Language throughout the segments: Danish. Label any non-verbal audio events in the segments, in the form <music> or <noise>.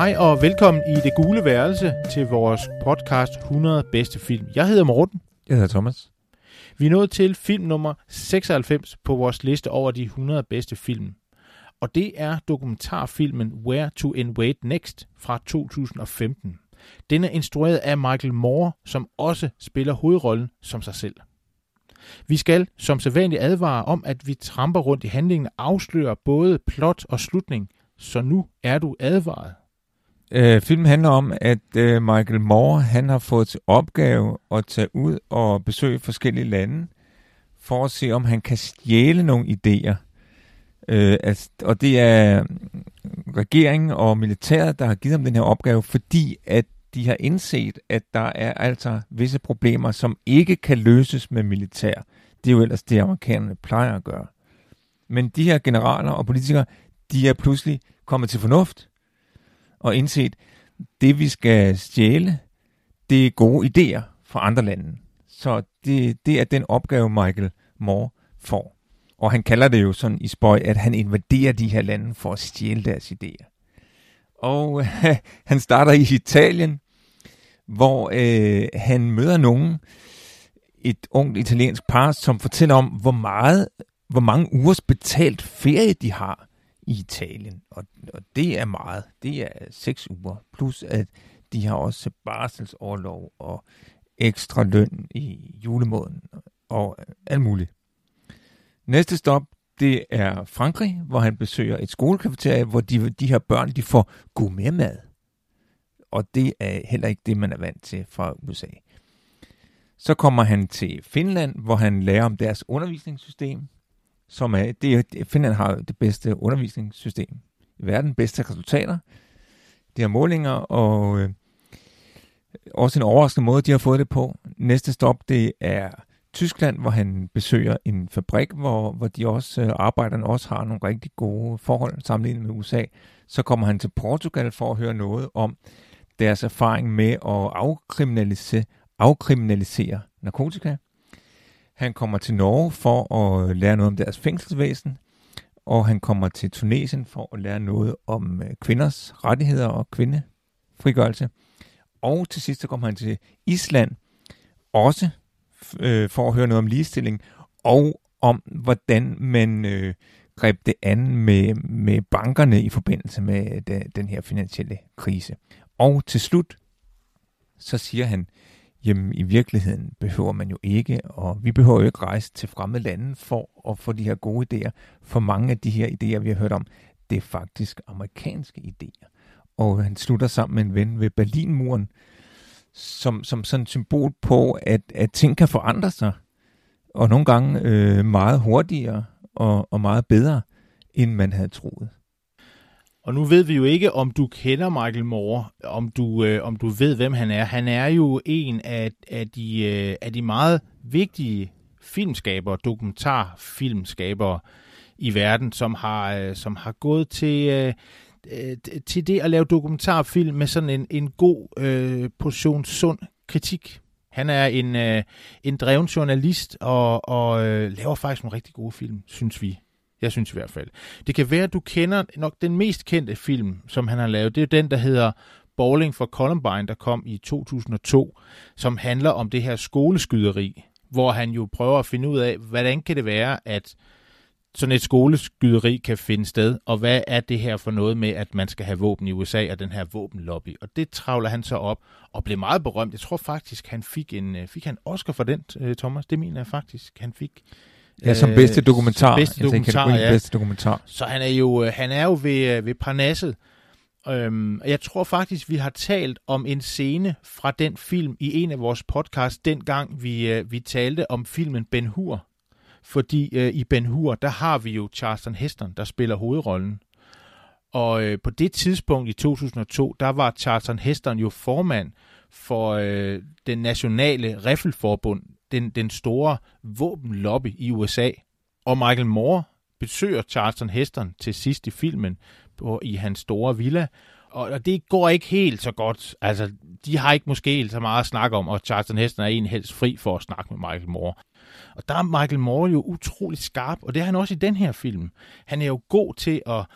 Hej og velkommen i det gule værelse til vores podcast 100 bedste film. Jeg hedder Morten. Jeg hedder Thomas. Vi er nået til film nummer 96 på vores liste over de 100 bedste film. Og det er dokumentarfilmen Where to Invade Next fra 2015. Den er instrueret af Michael Moore, som også spiller hovedrollen som sig selv. Vi skal som sædvanligt advare om, at vi tramper rundt i handlingen og afslører både plot og slutning, så nu er du advaret. Øh, filmen handler om, at øh, Michael Moore han har fået til opgave at tage ud og besøge forskellige lande, for at se, om han kan stjæle nogle idéer. Øh, altså, og det er mm, regeringen og militæret, der har givet ham den her opgave, fordi at de har indset, at der er altså visse problemer, som ikke kan løses med militær. Det er jo ellers det, amerikanerne plejer at gøre. Men de her generaler og politikere, de er pludselig kommet til fornuft, og indset, det vi skal stjæle, det er gode idéer fra andre lande. Så det, det er den opgave, Michael Moore får. Og han kalder det jo sådan i spøj, at han invaderer de her lande for at stjæle deres idéer. Og øh, <laughs> han starter i Italien, hvor øh, han møder nogen, et ungt italiensk par, som fortæller om, hvor meget, hvor mange ugers betalt ferie de har i Italien. Og, og det er meget. Det er seks uger. Plus at de har også barselsårlov og ekstra løn i julemåden og alt muligt. Næste stop, det er Frankrig, hvor han besøger et skolekafeterie, hvor de, de her børn de får gourmetmad. Og det er heller ikke det, man er vant til fra USA. Så kommer han til Finland, hvor han lærer om deres undervisningssystem som er, det, Finland har det bedste undervisningssystem i verden, bedste resultater. De har målinger, og øh, også en overraskende måde, de har fået det på. Næste stop, det er Tyskland, hvor han besøger en fabrik, hvor, hvor de også, øh, arbejderne også har nogle rigtig gode forhold sammenlignet med USA. Så kommer han til Portugal for at høre noget om deres erfaring med at afkriminalisere, afkriminalisere narkotika. Han kommer til Norge for at øh, lære noget om deres fængselsvæsen, og han kommer til Tunesien for at lære noget om øh, kvinders rettigheder og kvindefrigørelse. Og til sidst så kommer han til Island, også øh, for at høre noget om ligestilling, og om hvordan man øh, greb det an med, med bankerne i forbindelse med øh, de, den her finansielle krise. Og til slut, så siger han, Jamen i virkeligheden behøver man jo ikke, og vi behøver jo ikke rejse til fremmede lande for at få de her gode idéer. For mange af de her idéer, vi har hørt om, det er faktisk amerikanske idéer. Og han slutter sammen med en ven ved Berlinmuren, som, som sådan et symbol på, at, at ting kan forandre sig. Og nogle gange øh, meget hurtigere og, og meget bedre, end man havde troet. Og nu ved vi jo ikke, om du kender Michael Moore, om du, øh, om du ved, hvem han er. Han er jo en af, af, de, øh, af de meget vigtige filmskabere, dokumentarfilmskabere i verden, som har, øh, som har gået til, øh, øh til det at lave dokumentarfilm med sådan en, en god øh, portion sund kritik. Han er en, øh, en dreven journalist og, og øh, laver faktisk nogle rigtig gode film, synes vi. Jeg synes i hvert fald. Det kan være, at du kender nok den mest kendte film, som han har lavet. Det er den, der hedder Bowling for Columbine, der kom i 2002, som handler om det her skoleskyderi, hvor han jo prøver at finde ud af, hvordan kan det være, at sådan et skoleskyderi kan finde sted, og hvad er det her for noget med, at man skal have våben i USA og den her våbenlobby. Og det travler han så op og blev meget berømt. Jeg tror faktisk, han fik en øh, fik han Oscar for den, øh, Thomas. Det mener jeg faktisk, han fik. Ja, som bedste dokumentar. Bedste altså, dokumentar, altså, ja. bedste dokumentar. Så han er jo, øh, han er jo ved, øh, ved Parnasset. Øhm, jeg tror faktisk, vi har talt om en scene fra den film i en af vores podcasts, dengang vi, øh, vi talte om filmen Ben Hur, fordi øh, i Ben Hur, der har vi jo Charleston Heston, der spiller hovedrollen. Og øh, på det tidspunkt i 2002, der var Charlton Heston jo formand for øh, den nationale riffelforbund, den, den store våbenlobby i USA. Og Michael Moore besøger Charlton Heston til sidst i filmen på, i hans store villa, og, og det går ikke helt så godt. Altså, de har ikke måske helt så meget at snakke om, og Charlton Heston er en helst fri for at snakke med Michael Moore. Og der er Michael Moore jo utrolig skarp, og det er han også i den her film. Han er jo god til at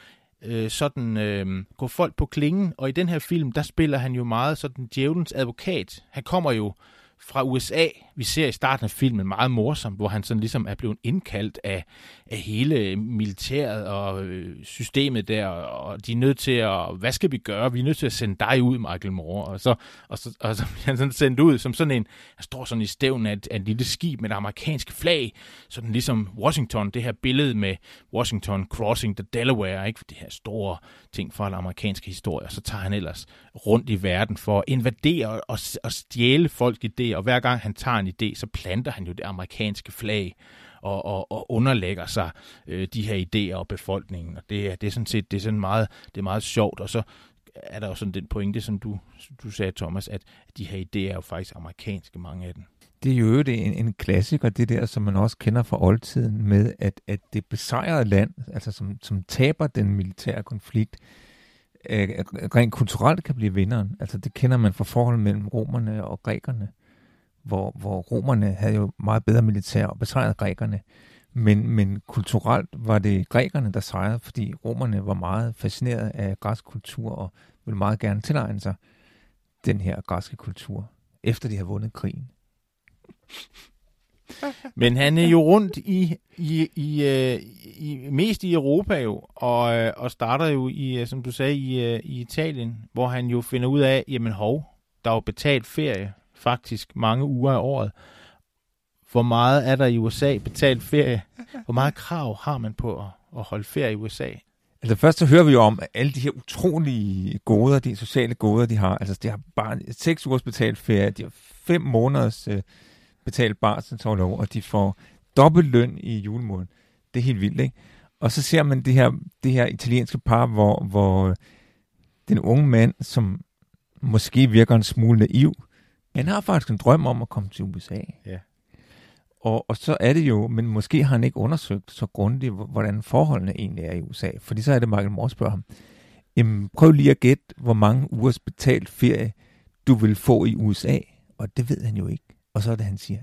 øh, sådan øh, gå folk på klingen, og i den her film, der spiller han jo meget sådan djævelens advokat. Han kommer jo fra USA. Vi ser i starten af filmen meget morsomt, hvor han sådan ligesom er blevet indkaldt af, af hele militæret og øh, systemet der, og de er nødt til at, hvad skal vi gøre? Vi er nødt til at sende dig ud, Michael Moore. Og så, og så, og så <laughs> bliver han sådan sendt ud som sådan en, han står sådan i stævnen af et, af et lille skib med det amerikanske flag, sådan ligesom Washington, det her billede med Washington crossing the Delaware, ikke? Det her store ting fra den amerikanske historie, og så tager han ellers rundt i verden for at invadere og, og stjæle folk idé, og hver gang han tager en idé, så planter han jo det amerikanske flag og, og, og underlægger sig øh, de her idéer og befolkningen. Og det, er, det er sådan set det er sådan meget, det er meget sjovt, og så er der jo sådan den pointe, som du, du sagde, Thomas, at de her idéer er jo faktisk amerikanske, mange af dem. Det er jo det en, en klassiker, det der, som man også kender fra oldtiden, med at, at det besejrede land, altså som, som taber den militære konflikt, øh, rent kulturelt kan blive vinderen. Altså det kender man fra forholdet mellem romerne og grækerne, hvor, hvor romerne havde jo meget bedre militær og besejrede grækerne. Men, men kulturelt var det grækerne, der sejrede, fordi romerne var meget fascineret af græsk kultur og ville meget gerne tilegne sig den her græske kultur, efter de havde vundet krigen. <laughs> Men han er jo rundt i, i, i, i, i mest i Europa jo, og, øh, og starter jo i, øh, som du sagde, i, i Italien, hvor han jo finder ud af, jamen hov, der er jo betalt ferie, faktisk mange uger af året. Hvor meget er der i USA betalt ferie? Hvor meget krav har man på at, at holde ferie i USA? Altså først så hører vi jo om alle de her utrolige goder, de sociale goder, de har. Altså de har bare seks ugers betalt ferie, de har fem måneders øh, betalt barselsårlov, og de får dobbelt løn i julemåneden. Det er helt vildt, ikke? Og så ser man det her, det her italienske par, hvor, hvor den unge mand, som måske virker en smule naiv, han har faktisk en drøm om at komme til USA. Ja. Og, og så er det jo, men måske har han ikke undersøgt så grundigt, hvordan forholdene egentlig er i USA. Fordi så er det, Michael Moore spørger ham, jamen, prøv lige at gætte, hvor mange ugers betalt ferie du vil få i USA. Og det ved han jo ikke. Og så er det, han siger,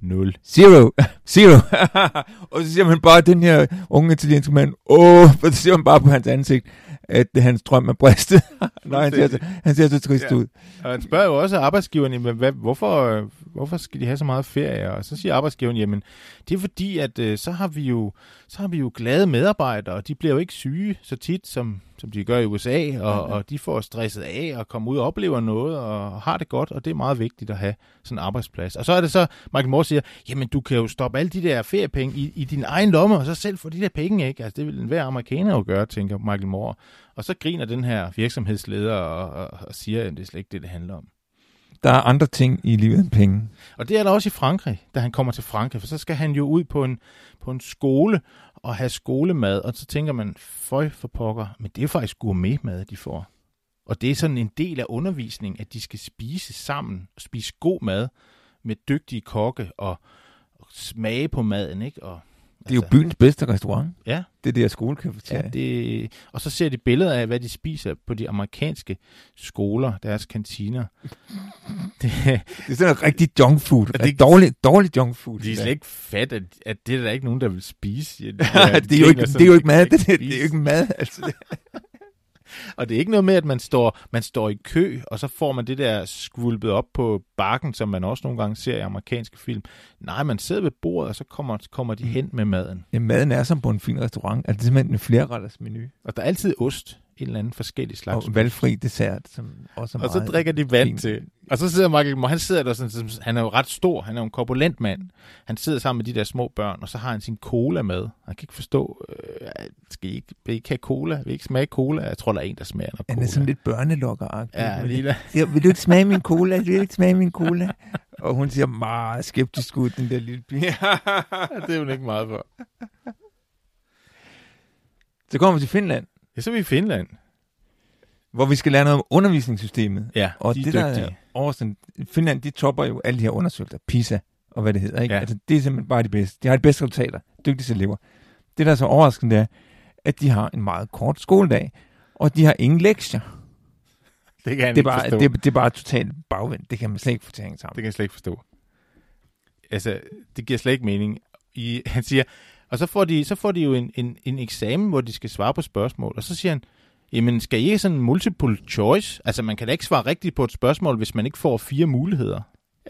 Nul. Zero. <laughs> Zero. <laughs> og så siger man bare, den her unge italienske mand, åh, for så siger man bare på hans ansigt, at hans drøm er bristet. <laughs> Nej, han ser, så, han ser så trist ja. ud. Og han spørger jo også arbejdsgiveren, hvad, hvorfor, hvorfor skal de have så meget ferie? Og så siger arbejdsgiveren, jamen, det er fordi, at øh, så, har vi jo, så har vi jo glade medarbejdere, og de bliver jo ikke syge så tit, som, som de gør i USA, og, og de får stresset af og kommer ud og oplever noget, og har det godt, og det er meget vigtigt at have sådan en arbejdsplads. Og så er det så, Michael Moore siger, jamen, du kan jo stoppe alle de der feriepenge i, i din egen lomme, og så selv få de der penge, ikke? Altså, det vil enhver amerikaner jo gøre, tænker Michael Moore. Og så griner den her virksomhedsleder og, og, og siger, at det er slet ikke det, det handler om. Der er andre ting i livet end penge. Og det er der også i Frankrig, da han kommer til Frankrig, for så skal han jo ud på en, på en skole og have skolemad, og så tænker man, føj for pokker, men det er faktisk gourmetmad, de får. Og det er sådan en del af undervisningen, at de skal spise sammen, og spise god mad med dygtige kokke og, og smage på maden, ikke? Og det er jo altså, byens bedste restaurant. Ja. Det er det her skolekafeteria. Ja, det, og så ser de billeder af, hvad de spiser på de amerikanske skoler, deres kantiner. <laughs> det, det er sådan noget rigtig junk food. Det, er dårligt, dårligt junk food. De er slet ikke fat, at, at det er der ikke nogen, der vil spise. Ja, det, er, det, jo ikke, det er jo ikke mad. Det, det, det er jo <laughs> ikke mad. Altså. <laughs> Og det er ikke noget med, at man står, man står i kø, og så får man det der skvulpet op på bakken, som man også nogle gange ser i amerikanske film. Nej, man sidder ved bordet, og så kommer, kommer de mm. hen med maden. Ja, maden er som på en fin restaurant. Altså, det er simpelthen en flerretters menu. Og der er altid ost en eller anden forskellig slags. Og valgfri dessert, som også er Og så drikker de vand fint. til. Og så sidder Michael Moore, han sidder der sådan, han er jo ret stor, han er jo en korpulent mand. Han sidder sammen med de der små børn, og så har han sin cola med. Han kan ikke forstå, øh, skal I ikke, vil I ikke have cola? Vil I ikke smage cola? Jeg tror, der er en, der smager noget Han er sådan lidt børnelokker Ja, vil, vil, vil du ikke smage min cola? Vil du ikke smage min cola? og hun siger meget skeptisk ud, den der lille pige. <laughs> Ja, det er hun ikke meget for. Så kommer vi til Finland, Ja, så er vi i Finland. hvor vi skal lære noget om undervisningssystemet. Ja, Og de er det der dygtige. er oversen, Finland, de topper jo alle de her undersøgelser, PISA og hvad det hedder. Ikke? Ja. Altså, det er simpelthen bare de bedste. De har de bedste resultater, dygtigste elever. Det, der er så overraskende, er, at de har en meget kort skoledag, og de har ingen lektier. <laughs> Det kan Det er, ikke bare, forstå. det, det er bare totalt bagvendt. Det kan man slet ikke få til at hænge sammen. Det kan jeg slet ikke forstå. Altså, det giver slet ikke mening. I, <laughs> han siger, og så får de, så får de jo en, en, en eksamen, hvor de skal svare på spørgsmål. Og så siger han, jamen skal I ikke sådan en multiple choice? Altså, man kan da ikke svare rigtigt på et spørgsmål, hvis man ikke får fire muligheder.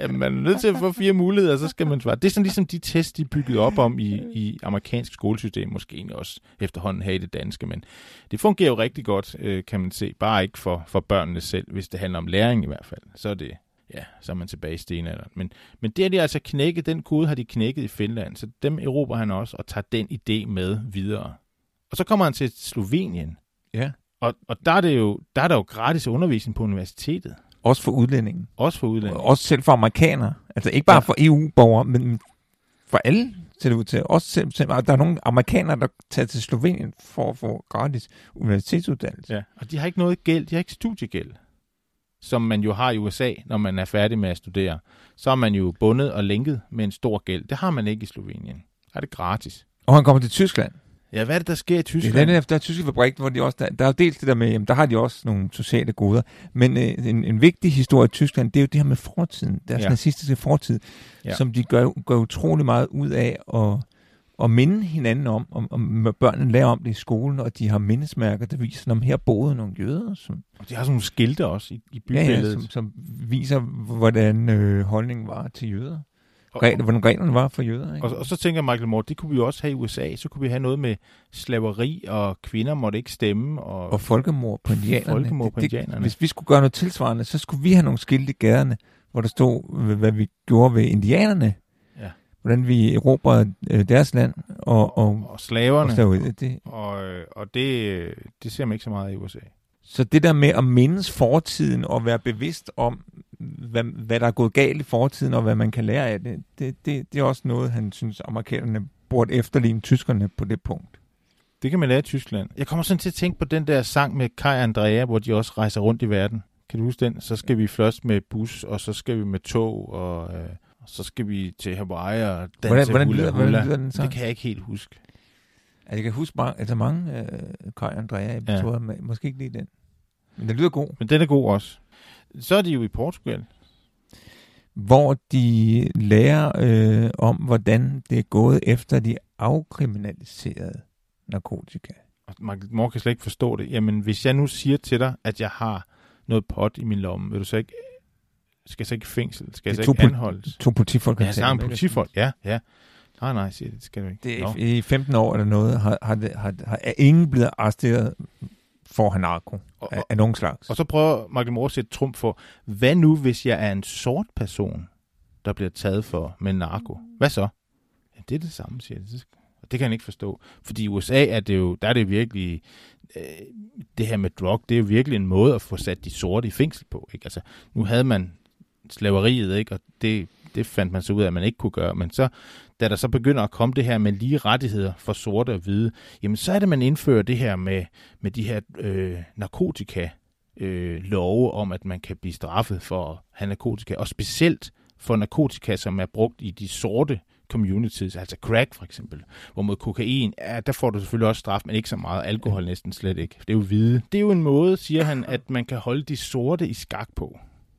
Jamen, man er nødt til at få fire muligheder, så skal man svare. Det er sådan ligesom de tests, de er bygget op om i, i amerikansk skolesystem, måske egentlig også efterhånden her i det danske, men det fungerer jo rigtig godt, øh, kan man se. Bare ikke for, for børnene selv, hvis det handler om læring i hvert fald. Så er det, ja, så er man tilbage i stenalderen. Men, men det har de altså knækket, den kode har de knækket i Finland, så dem erobrer han også og tager den idé med videre. Og så kommer han til Slovenien, Ja. og, og der, er det jo, der er der jo gratis undervisning på universitetet, Også for udlændingen. også for udlandet. Også selv for amerikanere. Altså ikke bare Ja. for EU-borgere, men for alle ser det ud til. Også selv, selv, der er nogle amerikanere, der tager til Slovenien for at få gratis universitetsuddannelse. Ja, og de har ikke noget gæld, de har ikke studiegæld, som man jo har i USA, når man er færdig med at studere. Så er man jo bundet og lænket med en stor gæld. Det har man ikke i Slovenien. Der er det gratis. Og han kommer til Tyskland. Ja, hvad er det, der sker i Det Tyskland? er den efter tyske fabrik, hvor de også, der, der er jo dels det der med, jamen, der har de også nogle sociale goder, men øh, en, en vigtig historie i Tyskland, det er jo det her med fortiden, deres Ja. nazistiske fortid, ja. som de gør, gør utrolig meget ud af at, at minde hinanden om, om, om børnene lærer om det i skolen, og de har mindesmærker, der viser, om her boede nogle jøder, som, Og de har sådan nogle skilte også i, i ja, ja, bybilledet. som, som viser, hvordan øh, holdningen var til jøder. og, Regler, hvordan reglerne var for jøder. Ikke? og, og så tænker Michael Moore, det kunne vi jo også have i USA. Så kunne vi have noget med slaveri, og kvinder måtte ikke stemme. Og, og folkemord på indianerne. Folkemord på Det- det- indianerne. Hvis vi skulle gøre noget tilsvarende, så skulle vi have nogle skilte i gaderne, hvor der stod, hvad vi gjorde ved indianerne. Hvordan vi erobrede øh, deres land. Og, og, og slaverne. og slaveri. det, Og, øh, og det, øh, det ser man ikke så meget i USA. så det der med at mindes fortiden og være bevidst om, hvad, hvad der er gået galt i fortiden, og hvad man kan lære af det, det, det, det er også noget, han synes, amerikanerne burde efterligne tyskerne på det punkt. Det kan man lære i Tyskland. Jeg kommer sådan til at tænke på den der sang med Kai og Andrea, hvor de også rejser rundt i verden. Kan du huske den? Så skal vi først med bus, og så skal vi med tog, og, øh, og så skal vi til Hawaii og danse Hvordan, hvordan, hula lyder, hula. hvordan lyder den så? Det kan jeg ikke helt huske. Altså, jeg kan huske mange, altså mange øh, Kai Andrea episoder, ja. måske ikke lige den. Men den lyder god. Men den er god også. Så er de jo i Portugal. Hvor de lærer øh, om, hvordan det er gået efter de afkriminaliserede narkotika. Moore kan slet ikke forstå det. Jamen, hvis jeg nu siger til dig, at jeg har noget pot i min lomme, vil du så ikke... Skal jeg så ikke i fængsel? Skal jeg Det så ikke anholdes? To politifolk. Ja, har så er talt en med det. politifolk. Ja, ja. Nej, nej, siger det. det skal du ikke. Det er, I 15 år eller noget har, har, det- har, har, er ingen blevet arresteret for at have narko Og, af, og, af nogen slags. og så prøver Michael Moore at sætte trumf for, hvad nu, hvis jeg er en sort person, der bliver taget for med narko? Hvad så? Ja, det er det samme, siger det. Og det kan han ikke forstå. Fordi i USA er det jo, der er det virkelig, øh, det her med drug, det er jo virkelig en måde at få sat de sorte i fængsel på. Ikke? Altså, nu havde man slaveriet, ikke? og det, det fandt man så ud af, at man ikke kunne gøre. Men så, da der så begynder at komme det her med lige rettigheder for sorte og hvide, jamen så er det, man indfører det her med, med de her øh, narkotika øh, love om, at man kan blive straffet for at have narkotika, og specielt for narkotika, som er brugt i de sorte communities, altså crack for eksempel, hvor mod kokain, ja, der får du selvfølgelig også straf, men ikke så meget, alkohol næsten slet ikke. Det er jo hvide. Det er jo en måde, siger han, at man kan holde de sorte i skak på,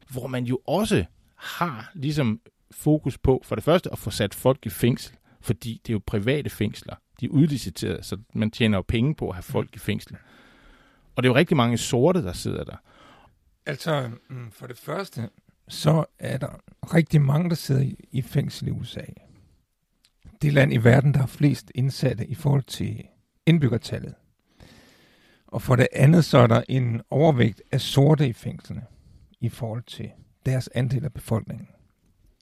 hvor man jo også har ligesom fokus på, for det første at få sat folk i fængsel, fordi det er jo private fængsler. De er udliciteret, så man tjener jo penge på at have folk i fængsel. Og det er jo rigtig mange sorte, der sidder der. Altså, mm, for det første, så er der rigtig mange, der sidder i fængsel i USA. Det land i verden, der har flest indsatte i forhold til indbyggertallet. Og for det andet, så er der en overvægt af sorte i fængslerne i forhold til deres andel af befolkningen.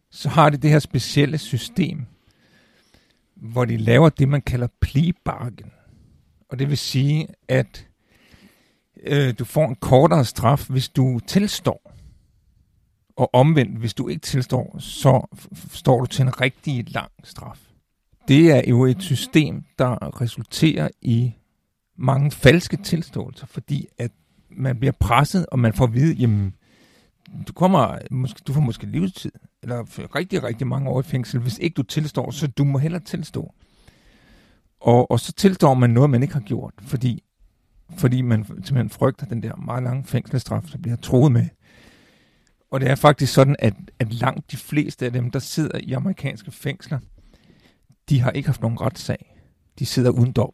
Så har de det her specielle system, hvor de laver det, man kalder plea. Og det vil sige, at øh, du får en kortere straf, hvis du tilstår Og omvendt, hvis du ikke tilstår, så står du til en rigtig lang straf. Det er jo et system, der resulterer i mange falske tilståelser, fordi at man bliver presset, og man får at vide, jamen, du, kommer, måske, du får måske livstid, eller rigtig, rigtig mange år i fængsel, hvis ikke du tilstår, så du må hellere tilstå. Og, og så tilstår man noget, man ikke har gjort, fordi, fordi man simpelthen frygter den der meget lange fængselsstraf, der bliver troet med. Og det er faktisk sådan, at, at langt de fleste af dem, der sidder i amerikanske fængsler, de har ikke haft nogen retssag. De sidder uden dom,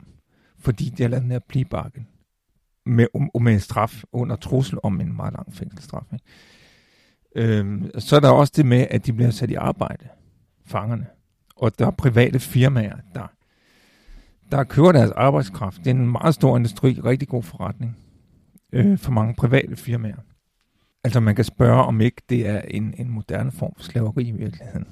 fordi de har lavet den her plebargain med, um, med en straf under trussel om en meget lang fængselsstraf. Ikke? Øhm, så er der også det med, at de bliver sat i arbejde, fangerne. Og der er private firmaer, der, der kører deres arbejdskraft. Det er en meget stor industri, rigtig god forretning øh, for mange private firmaer. Altså man kan spørge, om ikke det er en, en moderne form for slaveri i virkeligheden.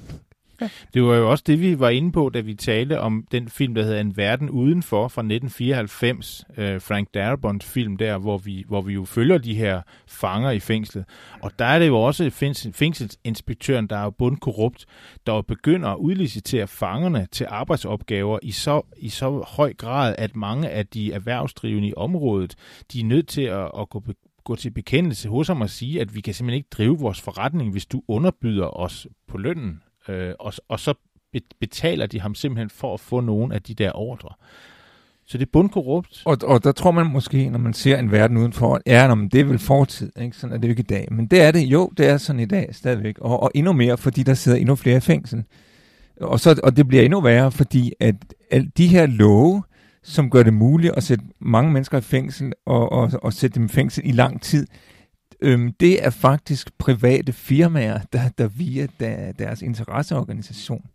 <laughs> Det var jo også det, vi var inde på, da vi talte om den film, der hedder En Verden Udenfor fra 1994. Øh, Frank Darabonts film der, hvor vi, hvor vi jo følger de her fanger i fængslet. Og der er det jo også fængselsinspektøren, der er jo bundkorrupt, der begynder at udlicitere fangerne til arbejdsopgaver i så, i så høj grad, at mange af de erhvervsdrivende i området, de er nødt til at, at gå gå til bekendelse hos ham og sige, at vi kan simpelthen ikke drive vores forretning, hvis du underbyder os på lønnen øh, og, og så betaler de ham simpelthen for at få nogle af de der ordre. Så det er bundkorrupt. Og, og der tror man måske, når man ser en verden udenfor, ja, men det er vel fortid, ikke? sådan er det jo ikke i dag. Men det er det, jo, det er sådan i dag stadigvæk. Og, og endnu mere, fordi der sidder endnu flere i fængsel. Og, så, og det bliver endnu værre, fordi at, at de her love, som gør det muligt at sætte mange mennesker i fængsel og, og, og sætte dem i fængsel i lang tid, Øhm, det er faktisk private firmaer, der, der via der, deres interesseorganisation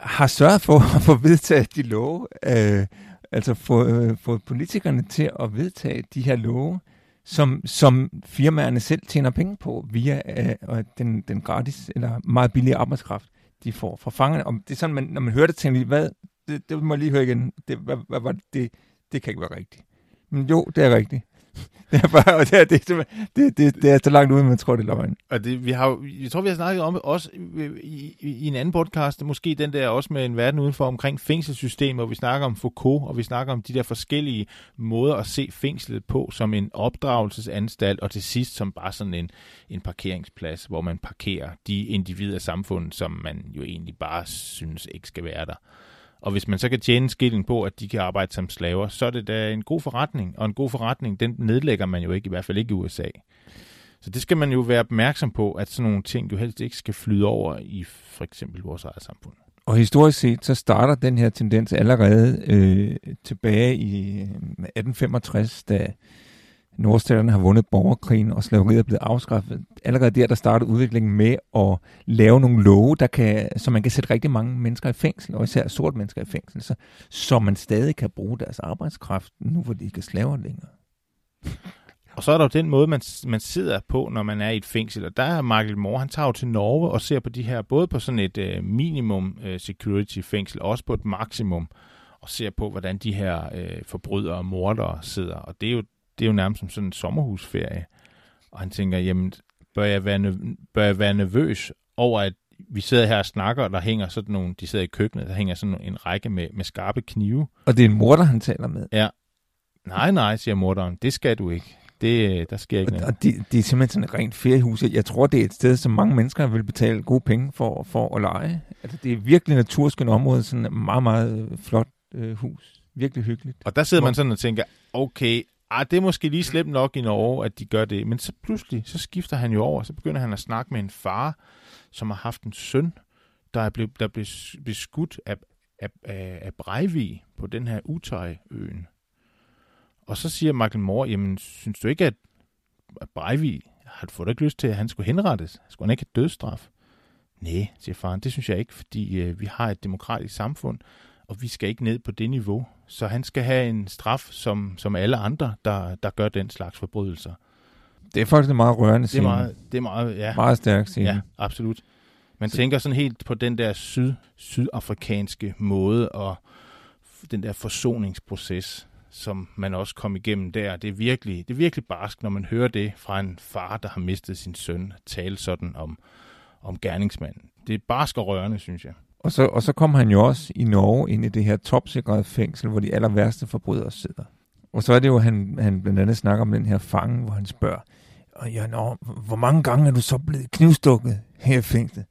har sørget for at få vedtaget de love, øh, altså få, øh, få politikerne til at vedtage de her love, som, som firmaerne selv tjener penge på via øh, den, den gratis eller meget billige arbejdskraft, de får fra fangerne. Og det er sådan, man, når man hører det, tænker hvad, det, det må jeg lige høre igen, det, hvad, hvad, hvad, det, det kan ikke være rigtigt. Men jo, det er rigtigt. <laughs> det er bare, det, er, det, det, det, det er så langt ude, man tror, det er løgn. Og det, vi har, jeg tror, vi har snakket om også i, i, i en anden podcast, måske den der også med en verden udenfor omkring fængselssystemet, hvor vi snakker om Foucault, og vi snakker om de der forskellige måder at se fængslet på, som en opdragelsesanstalt, og til sidst som bare sådan en, en parkeringsplads, hvor man parkerer de individer af samfundet, som man jo egentlig bare synes ikke skal være der. Og hvis man så kan tjene skilling på, at de kan arbejde som slaver, så er det da en god forretning. Og en god forretning, den nedlægger man jo ikke, i hvert fald ikke i USA. Så det skal man jo være opmærksom på, at sådan nogle ting jo helst ikke skal flyde over i for eksempel vores eget samfund. Og historisk set, så starter den her tendens allerede øh, tilbage i øh, 1865, da nordstaterne har vundet borgerkrigen, og slaveriet er blevet afskaffet. Allerede der, der startede udviklingen med at lave nogle love, der kan, så man kan sætte rigtig mange mennesker i fængsel, og især sorte mennesker i fængsel, så, så man stadig kan bruge deres arbejdskraft, nu hvor de ikke er slaver længere. <laughs> Og så er der jo den måde, man, man sidder på, når man er i et fængsel. Og der er Michael Moore, han tager jo til Norge og ser på de her, både på sådan et øh, minimum øh, security fængsel, og også på et maksimum, og ser på, hvordan de her øh, forbrydere og mordere sidder. Og det er jo det er jo nærmest som sådan en sommerhusferie. Og han tænker, jamen, bør jeg være, bør jeg være nervøs over, at vi sidder her og snakker, og der hænger sådan nogle, de sidder i køkkenet, der hænger sådan en række med, med skarpe knive. Og det er en morder, han taler med? Ja. Nej, nej, siger morderen. Det skal du ikke. Det, der sker ikke noget. Og det, det er simpelthen sådan et rent feriehus. Jeg tror, det er et sted, som mange mennesker vil betale gode penge for, for at lege. Altså, det er virkelig naturskønt område, sådan et meget, meget flot øh, hus. Virkelig hyggeligt. Og der sidder man sådan og tænker, okay, ah, det er måske lige slemt nok i Norge, at de gør det. Men så pludselig, så skifter han jo over, så begynder han at snakke med en far, som har haft en søn, der er blevet, der blev beskudt af, af, af, af Breivik på den her Utøj-øen. Og så siger Michael Moore, jamen, synes du ikke, at Breivik, har du fået ikke lyst til, at han skulle henrettes? Skulle han ikke have dødsstraf? Nej, siger faren, det synes jeg ikke, fordi øh, vi har et demokratisk samfund, og vi skal ikke ned på det niveau. Så han skal have en straf, som, som alle andre, der, der gør den slags forbrydelser. Det er faktisk en meget rørende scene. Det er meget, det er meget, ja. Meget stærk scene. Ja, absolut. Man så. tænker sådan helt på den der syd, sydafrikanske måde, og den der forsoningsproces, som man også kom igennem der. Det er virkelig, det er virkelig barsk, når man hører det fra en far, der har mistet sin søn, tale sådan om, om gerningsmanden. Det er barsk og rørende, synes jeg. Og så, og så kom han jo også i Norge ind i det her topsikrede fængsel, hvor de aller værste forbrydere sidder. Og så er det jo, han, han blandt andet snakker om den her fange, hvor han spørger, og ja, hvor mange gange er du så blevet knivstukket her i fængslet?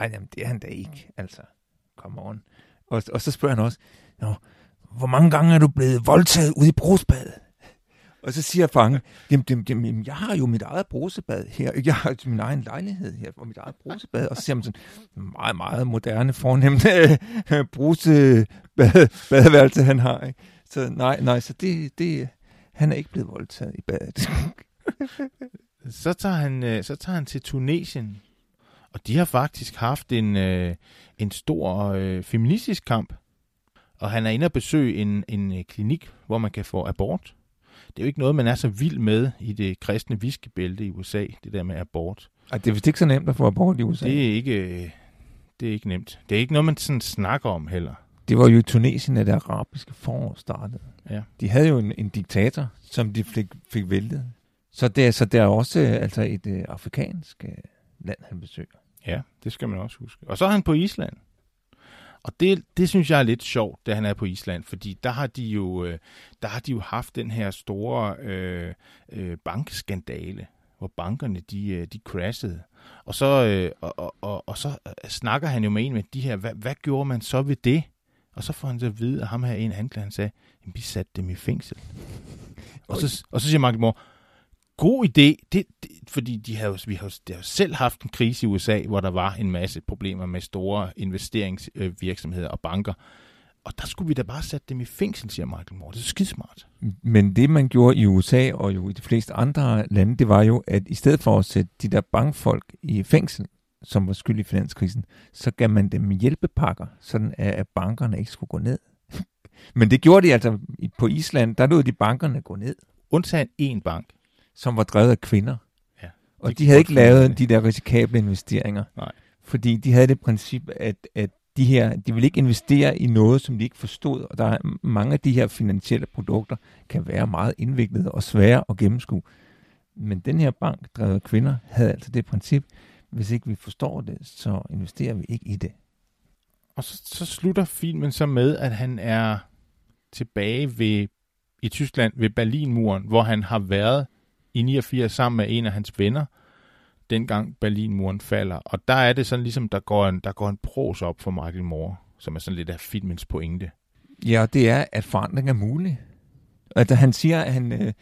Ej, jamen, det er han da ikke, altså. Come on. Og, og så spørger han også, nå, hvor mange gange er du blevet voldtaget ude i brugsbadet? Og så siger fangen, jamen, jamen, jamen, jeg har jo mit eget brusebad her. Jeg har min egen lejlighed her, og mit eget brusebad. Og så siger man sådan, meget, meget moderne, fornemt øh, brusebadeværelse, han har. Ikke? Så nej, nej, så det, det, han er ikke blevet voldtaget i badet. <laughs> så, tager han, øh, så tager han til Tunesien, og de har faktisk haft en, øh, en stor feministisk kamp. Og han er inde og besøge en, en klinik, hvor man kan få abort det er jo ikke noget, man er så vild med i det kristne viskebælte i USA, det der med abort. Ej, det er vist ikke så nemt at få abort i USA. Det er ikke, det er ikke nemt. Det er ikke noget, man sådan snakker om heller. Det var jo i Tunesien, at det arabiske forår startede. Ja. De havde jo en, en diktator, som de fik, fik væltet. Så det, er, så det er også altså et uh, afrikansk uh, land, han besøger. Ja, det skal man også huske. Og så er han på Island. Og det, det synes jeg er lidt sjovt, da han er på Island, fordi der har de jo, øh, der har de jo haft den her store øh, øh, bankskandale, hvor bankerne de, øh, de crashede. Og så, øh, og, og, og, og så øh, snakker han jo med en med de her, hvad, hvad gjorde man så ved det? Og så får han så at vide, at ham her en anklager, han sagde, vi satte dem i fængsel. Og så, og så siger Mark Moore, god idé, det, det, fordi de har vi har jo selv haft en krise i USA, hvor der var en masse problemer med store investeringsvirksomheder og banker. Og der skulle vi da bare sætte dem i fængsel, siger Michael Moore. Det er skidesmart. Men det, man gjorde i USA og jo i de fleste andre lande, det var jo, at i stedet for at sætte de der bankfolk i fængsel, som var skyld i finanskrisen, så gav man dem hjælpepakker, sådan at bankerne ikke skulle gå ned. <laughs> Men det gjorde de altså på Island, der lod de bankerne gå ned. Undtagen én bank som var drevet af kvinder. Ja, og de havde ikke lavet de der risikable investeringer. Nej. Fordi de havde det princip, at, at de her, de vil ikke investere i noget, som de ikke forstod, og der er mange af de her finansielle produkter kan være meget indviklede og svære at gennemskue. Men den her bank, drevet af kvinder, havde altså det princip, hvis ikke vi forstår det, så investerer vi ikke i det. Og så, så slutter filmen så med, at han er tilbage ved, i Tyskland ved Berlinmuren, hvor han har været i 89 sammen med en af hans venner, dengang Berlinmuren falder. Og der er det sådan ligesom, der går en, der går en pros op for Michael Moore, som er sådan lidt af filmens pointe. Ja, det er, at forandring er mulig. At han siger, at han, øh,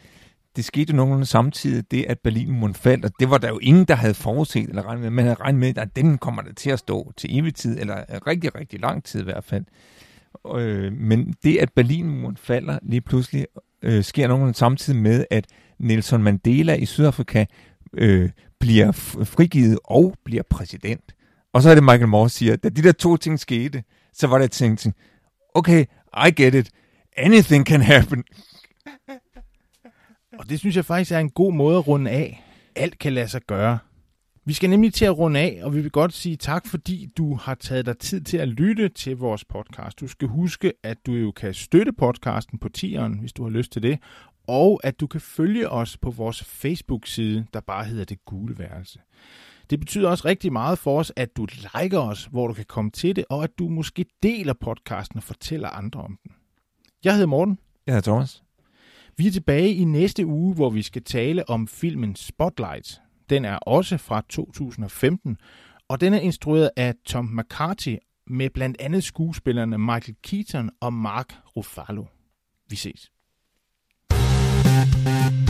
det skete nogenlunde samtidig, det at Berlinmuren faldt, og det var der jo ingen, der havde forudset eller regnet med. Man havde regnet med, at den kommer der til at stå til evig tid, eller rigtig, rigtig lang tid i hvert fald. Øh, men det, at Berlinmuren falder lige pludselig, øh, sker nogenlunde samtidig med, at Nelson Mandela i Sydafrika øh, bliver frigivet og bliver præsident. Og så er det Michael Moore siger, da de der to ting skete, så var det tænkt, okay, I get it. Anything can happen. Og det synes jeg faktisk er en god måde at runde af. Alt kan lade sig gøre. Vi skal nemlig til at runde af, og vi vil godt sige tak, fordi du har taget dig tid til at lytte til vores podcast. Du skal huske, at du jo kan støtte podcasten på tieren, hvis du har lyst til det, og at du kan følge os på vores Facebook-side, der bare hedder Det Gule Værelse. Det betyder også rigtig meget for os, at du liker os, hvor du kan komme til det, og at du måske deler podcasten og fortæller andre om den. Jeg hedder Morten. Jeg hedder Thomas. Vi er tilbage i næste uge, hvor vi skal tale om filmen Spotlight. Den er også fra 2015, og den er instrueret af Tom McCarthy med blandt andet skuespillerne Michael Keaton og Mark Ruffalo. Vi ses. you